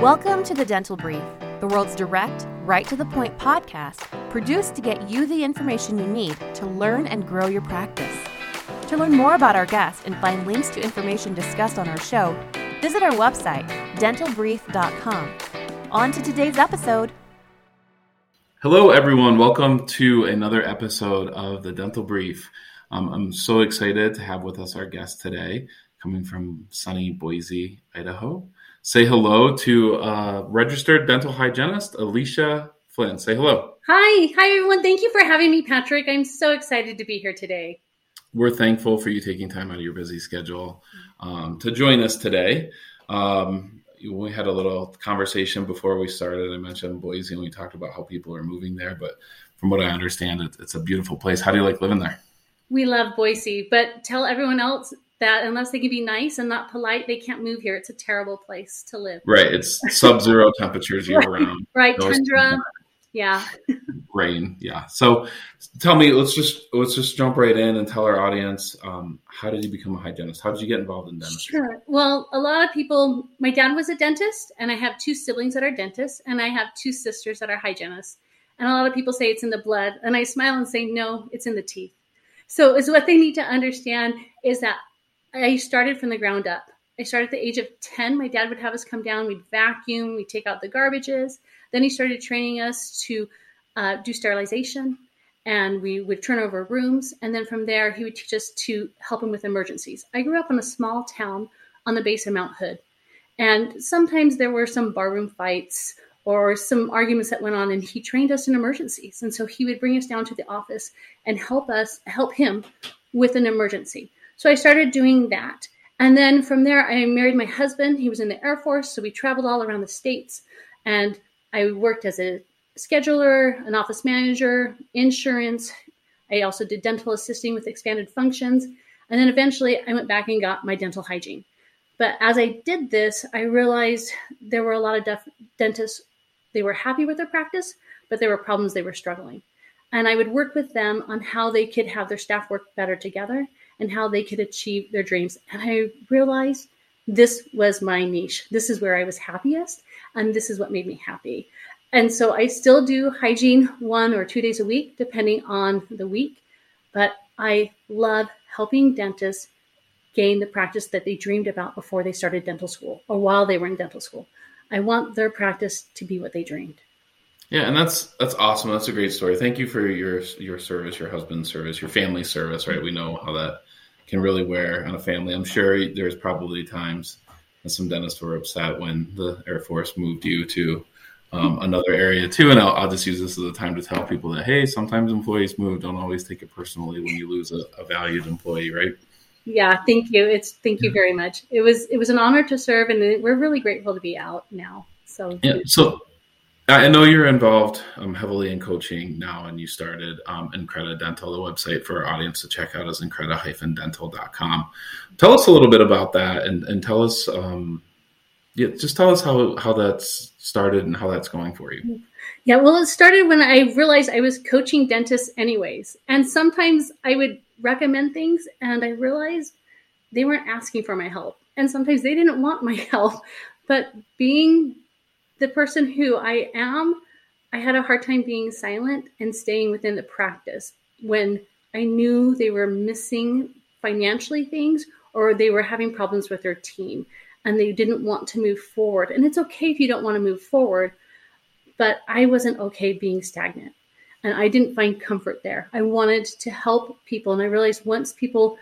Welcome to the Dental Brief, the world's direct, right to the point podcast produced to get you the information you need to learn and grow your practice. To learn more about our guests and find links to information discussed on our show, visit our website, dentalbrief.com. On to today's episode. Hello, everyone. Welcome to another episode of the Dental Brief. Um, I'm so excited to have with us our guest today, coming from sunny Boise, Idaho. Say hello to uh, registered dental hygienist Alicia Flynn. Say hello. Hi. Hi, everyone. Thank you for having me, Patrick. I'm so excited to be here today. We're thankful for you taking time out of your busy schedule um, to join us today. Um, we had a little conversation before we started. I mentioned Boise and we talked about how people are moving there, but from what I understand, it's a beautiful place. How do you like living there? We love Boise, but tell everyone else that unless they can be nice and not polite, they can't move here. It's a terrible place to live. Right. It's sub zero temperatures year round. Right. Tundra. Yeah. Rain. Yeah. So tell me, let's just let's just jump right in and tell our audience um, how did you become a hygienist? How did you get involved in dentistry? Sure. Well, a lot of people. My dad was a dentist, and I have two siblings that are dentists, and I have two sisters that are hygienists. And a lot of people say it's in the blood, and I smile and say no, it's in the teeth. So, is what they need to understand is that I started from the ground up. I started at the age of 10. My dad would have us come down, we'd vacuum, we'd take out the garbages. Then he started training us to uh, do sterilization and we would turn over rooms. And then from there, he would teach us to help him with emergencies. I grew up in a small town on the base of Mount Hood. And sometimes there were some barroom fights or some arguments that went on, and he trained us in emergencies. And so he would bring us down to the office and help us, help him with an emergency. So I started doing that. And then from there, I married my husband. He was in the Air Force. So we traveled all around the States. And I worked as a scheduler, an office manager, insurance. I also did dental assisting with expanded functions. And then eventually I went back and got my dental hygiene. But as I did this, I realized there were a lot of dentists, they were happy with their practice, but there were problems they were struggling. And I would work with them on how they could have their staff work better together and how they could achieve their dreams. And I realized this was my niche. This is where I was happiest, and this is what made me happy. And so I still do hygiene one or two days a week, depending on the week. But I love helping dentists gain the practice that they dreamed about before they started dental school or while they were in dental school. I want their practice to be what they dreamed. Yeah, and that's that's awesome. That's a great story. Thank you for your your service, your husband's service, your family service. Right, we know how that can really wear on a family. I'm sure there's probably times that some dentists were upset when the Air Force moved you to um, another area too. And I'll, I'll, just use this as a time to tell people that hey, sometimes employees move. Don't always take it personally when you lose a, a valued employee, right? Yeah, thank you. It's thank you very much. It was it was an honor to serve, and we're really grateful to be out now. So yeah, so I know you're involved um, heavily in coaching now, and you started um, Increda Dental. The website for our audience to check out is increda-dental.com. Tell us a little bit about that, and, and tell us, um, yeah, just tell us how how that's started and how that's going for you. Yeah, well, it started when I realized I was coaching dentists, anyways, and sometimes I would recommend things, and I realized they weren't asking for my help, and sometimes they didn't want my help. But being the person who I am, I had a hard time being silent and staying within the practice when I knew they were missing financially things or they were having problems with their team and they didn't want to move forward. And it's okay if you don't want to move forward, but I wasn't okay being stagnant. And I didn't find comfort there. I wanted to help people. And I realized once people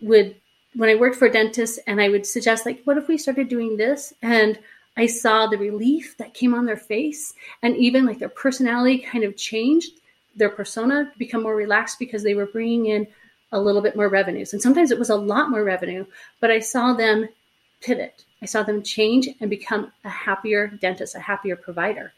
would, when I worked for dentists and I would suggest, like, what if we started doing this? And I saw the relief that came on their face and even like their personality kind of changed, their persona become more relaxed because they were bringing in a little bit more revenues. And sometimes it was a lot more revenue, but I saw them pivot. I saw them change and become a happier dentist, a happier provider.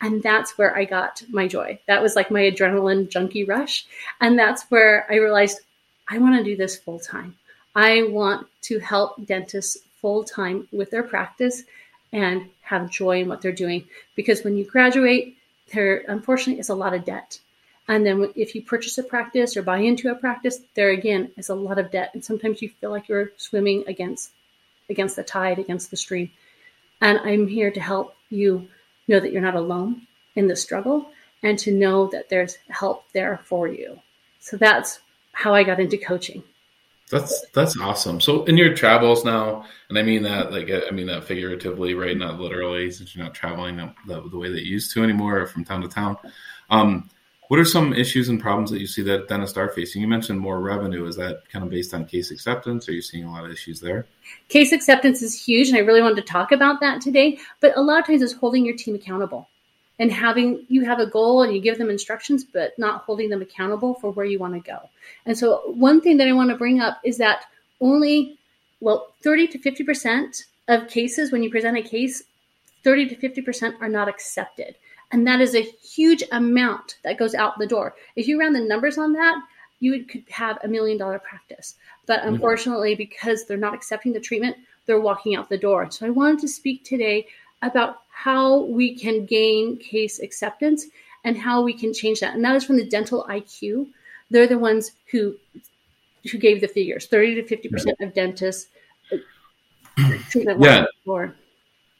And that's where I got my joy. That was like my adrenaline junkie rush. And that's where I realized I want to do this full time. I want to help dentists full time with their practice and have joy in what they're doing. Because when you graduate, there unfortunately is a lot of debt. And then if you purchase a practice or buy into a practice, there again is a lot of debt. And sometimes you feel like you're swimming against against the tide, against the stream. And I'm here to help you know that you're not alone in the struggle and to know that there's help there for you. So that's how I got into coaching. That's that's awesome. So in your travels now, and I mean that like I mean that figuratively, right? Not literally, since you're not traveling the, the way that you used to anymore, from town to town. Um, what are some issues and problems that you see that dentists are facing? You mentioned more revenue. Is that kind of based on case acceptance? Are you seeing a lot of issues there? Case acceptance is huge, and I really wanted to talk about that today. But a lot of times, it's holding your team accountable and having you have a goal and you give them instructions, but not holding them accountable for where you want to go. And so, one thing that I want to bring up is that only, well, 30 to 50% of cases, when you present a case, 30 to 50% are not accepted. And that is a huge amount that goes out the door. If you ran the numbers on that, you could have a million dollar practice. But mm-hmm. unfortunately, because they're not accepting the treatment, they're walking out the door. So I wanted to speak today about how we can gain case acceptance and how we can change that. And that is from the dental IQ. They're the ones who who gave the figures 30 to 50 percent of dentists uh, yeah.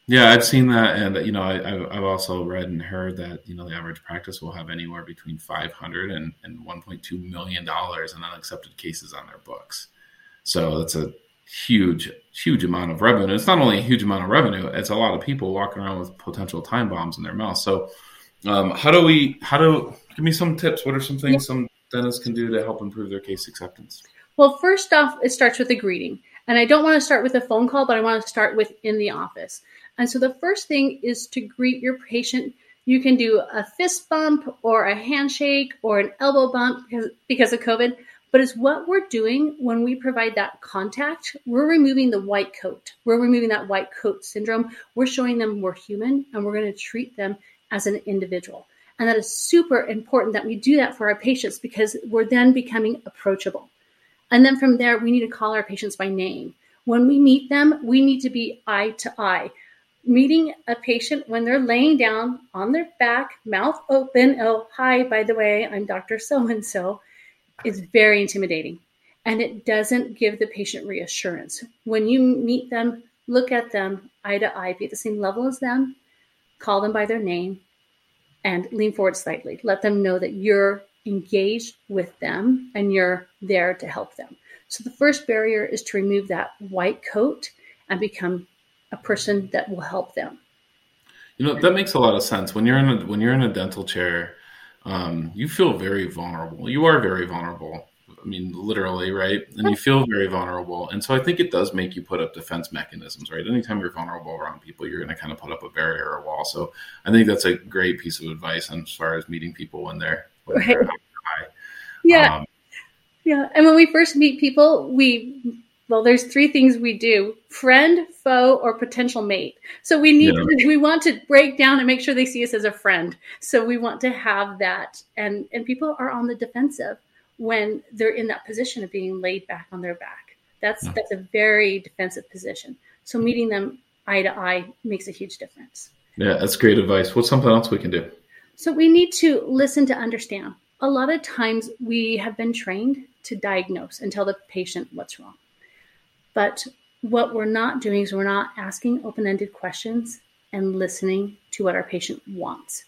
Yeah, I've seen that, and you know, I, have also read and heard that you know the average practice will have anywhere between 500 and, and 1.2 million dollars in unaccepted cases on their books. So that's a huge, huge amount of revenue. It's not only a huge amount of revenue; it's a lot of people walking around with potential time bombs in their mouth. So, um, how do we? How do give me some tips? What are some things some dentists can do to help improve their case acceptance? Well, first off, it starts with a greeting. And I don't want to start with a phone call, but I want to start with in the office. And so the first thing is to greet your patient. You can do a fist bump or a handshake or an elbow bump because, because of COVID. But it's what we're doing when we provide that contact. We're removing the white coat. We're removing that white coat syndrome. We're showing them we're human and we're going to treat them as an individual. And that is super important that we do that for our patients because we're then becoming approachable. And then from there, we need to call our patients by name. When we meet them, we need to be eye to eye. Meeting a patient when they're laying down on their back, mouth open, oh, hi, by the way, I'm Dr. So and so, is very intimidating. And it doesn't give the patient reassurance. When you meet them, look at them eye to eye, be at the same level as them, call them by their name, and lean forward slightly. Let them know that you're engaged with them and you're there to help them. So the first barrier is to remove that white coat and become a person that will help them. You know that makes a lot of sense. When you're in a when you're in a dental chair, um, you feel very vulnerable. You are very vulnerable. I mean, literally, right? And you feel very vulnerable. And so I think it does make you put up defense mechanisms, right? Anytime you're vulnerable around people, you're going to kind of put up a barrier or a wall. So I think that's a great piece of advice as far as meeting people when they're, when right. they're yeah. Um, yeah. And when we first meet people, we, well, there's three things we do friend, foe, or potential mate. So we need, yeah. to, we want to break down and make sure they see us as a friend. So we want to have that. And, and people are on the defensive when they're in that position of being laid back on their back. That's, yeah. that's a very defensive position. So meeting them eye to eye makes a huge difference. Yeah, that's great advice. What's something else we can do? So we need to listen to understand a lot of times we have been trained to diagnose and tell the patient what's wrong. But what we're not doing is we're not asking open ended questions and listening to what our patient wants.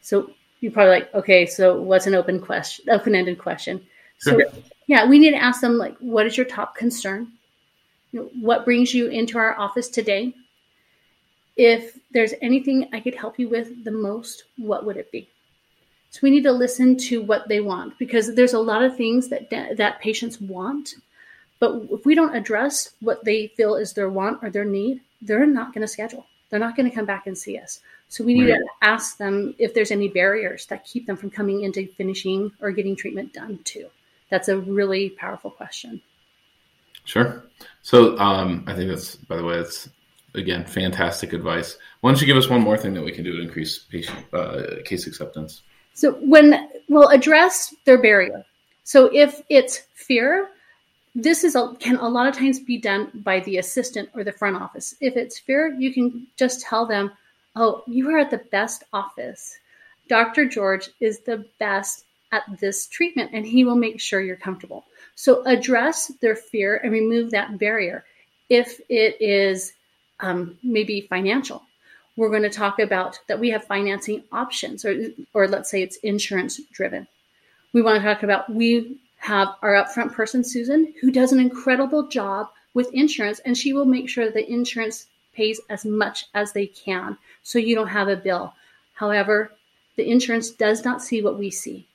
So you're probably like, okay, so what's an open question, open ended question? So yeah, we need to ask them like, what is your top concern? You know, what brings you into our office today? If there's anything I could help you with the most, what would it be? So we need to listen to what they want because there's a lot of things that that patients want, but if we don't address what they feel is their want or their need, they're not going to schedule. They're not going to come back and see us. So we need right. to ask them if there's any barriers that keep them from coming into finishing or getting treatment done too. That's a really powerful question. Sure. So um, I think that's, by the way, that's again fantastic advice. Why don't you give us one more thing that we can do to increase patient uh, case acceptance? So when we'll address their barrier. So if it's fear, this is a, can a lot of times be done by the assistant or the front office. If it's fear, you can just tell them, "Oh, you are at the best office. Dr. George is the best at this treatment and he will make sure you're comfortable." So address their fear and remove that barrier. If it is um, maybe financial. We're going to talk about that we have financing options, or, or let's say it's insurance driven. We want to talk about we have our upfront person, Susan, who does an incredible job with insurance, and she will make sure that the insurance pays as much as they can so you don't have a bill. However, the insurance does not see what we see,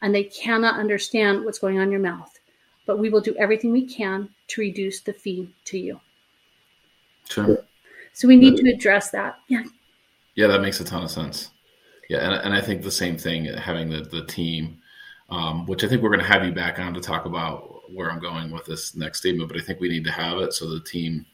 and they cannot understand what's going on in your mouth. But we will do everything we can to reduce the fee to you. Sure. So we need to address that. Yeah. Yeah, that makes a ton of sense. Yeah, and, and I think the same thing, having the, the team, um, which I think we're going to have you back on to talk about where I'm going with this next statement, but I think we need to have it so the team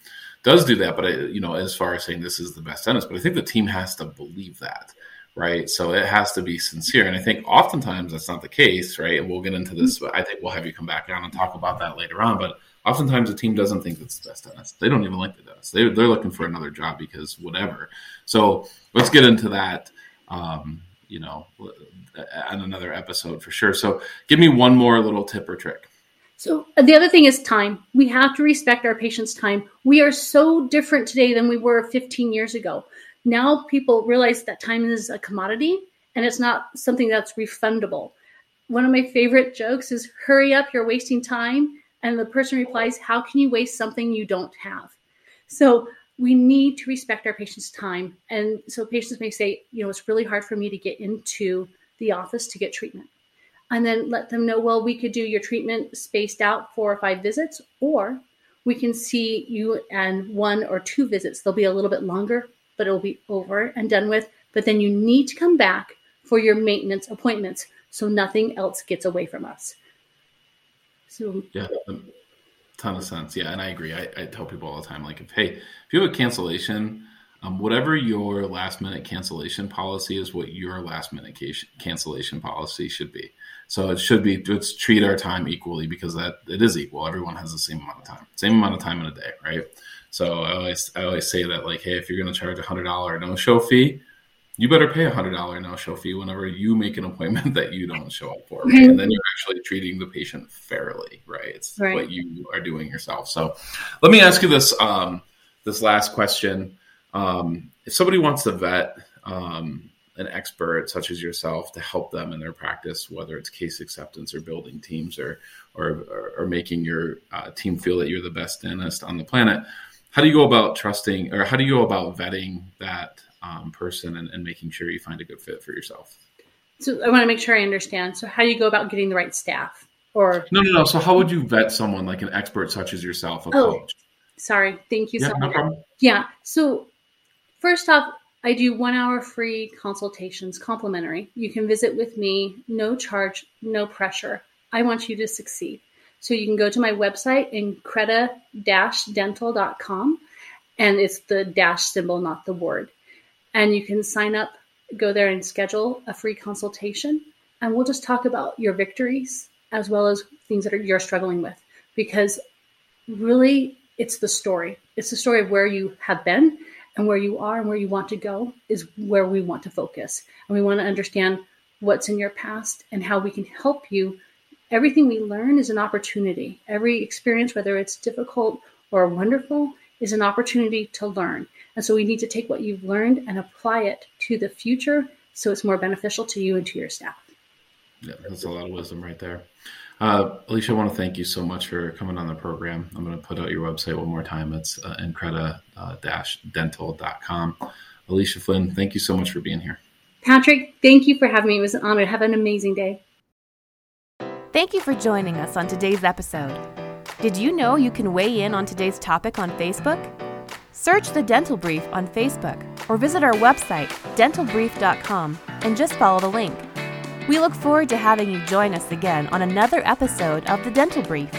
does do that. But I, you know, as far as saying this is the best dentist, but I think the team has to believe that, right? So it has to be sincere, and I think oftentimes that's not the case, right? And we'll get into this. But I think we'll have you come back on and talk about that later on. But oftentimes the team doesn't think it's the best dentist. They don't even like the dentist. They, they're looking for another job because whatever. So let's get into that. Um, you know, on another episode for sure. So give me one more little tip or trick. So the other thing is time. We have to respect our patients' time. We are so different today than we were 15 years ago. Now people realize that time is a commodity and it's not something that's refundable. One of my favorite jokes is hurry up, you're wasting time. And the person replies, How can you waste something you don't have? So we need to respect our patients' time. And so patients may say, you know, it's really hard for me to get into the office to get treatment. And then let them know, well, we could do your treatment spaced out four or five visits, or we can see you and one or two visits. They'll be a little bit longer, but it'll be over and done with. But then you need to come back for your maintenance appointments so nothing else gets away from us. So yeah, ton of sense. Yeah, and I agree. I, I tell people all the time, like, if hey, if you have a cancellation, um, whatever your last minute cancellation policy is, what your last minute cancellation policy should be. So it should be let's treat our time equally because that it is equal. Everyone has the same amount of time, same amount of time in a day, right? So I always I always say that like, hey, if you're going to charge a hundred dollar no show fee, you better pay a hundred dollar no show fee whenever you make an appointment that you don't show up for, right? and then you're actually treating the patient fairly, right? It's right. what you are doing yourself. So, let me ask you this um, this last question: um, If somebody wants to vet um, an expert such as yourself to help them in their practice, whether it's case acceptance or building teams or or, or, or making your uh, team feel that you're the best dentist on the planet, how do you go about trusting, or how do you go about vetting that? Um, person and, and making sure you find a good fit for yourself. So I want to make sure I understand. So how do you go about getting the right staff? Or no, no, no. So how would you vet someone like an expert such as yourself, a oh, coach? Sorry, thank you yeah, so much. No yeah. So first off, I do one hour free consultations, complimentary. You can visit with me, no charge, no pressure. I want you to succeed. So you can go to my website, increda-dental.com, and it's the dash symbol, not the word and you can sign up, go there and schedule a free consultation. And we'll just talk about your victories as well as things that are, you're struggling with. Because really, it's the story. It's the story of where you have been and where you are and where you want to go is where we want to focus. And we want to understand what's in your past and how we can help you. Everything we learn is an opportunity. Every experience, whether it's difficult or wonderful, is an opportunity to learn. And so we need to take what you've learned and apply it to the future so it's more beneficial to you and to your staff. Yeah, that's a lot of wisdom right there. Uh, Alicia, I want to thank you so much for coming on the program. I'm going to put out your website one more time. It's uh, increda-dental.com. Alicia Flynn, thank you so much for being here. Patrick, thank you for having me. It was an honor. Have an amazing day. Thank you for joining us on today's episode. Did you know you can weigh in on today's topic on Facebook? Search the Dental Brief on Facebook or visit our website, dentalbrief.com, and just follow the link. We look forward to having you join us again on another episode of the Dental Brief.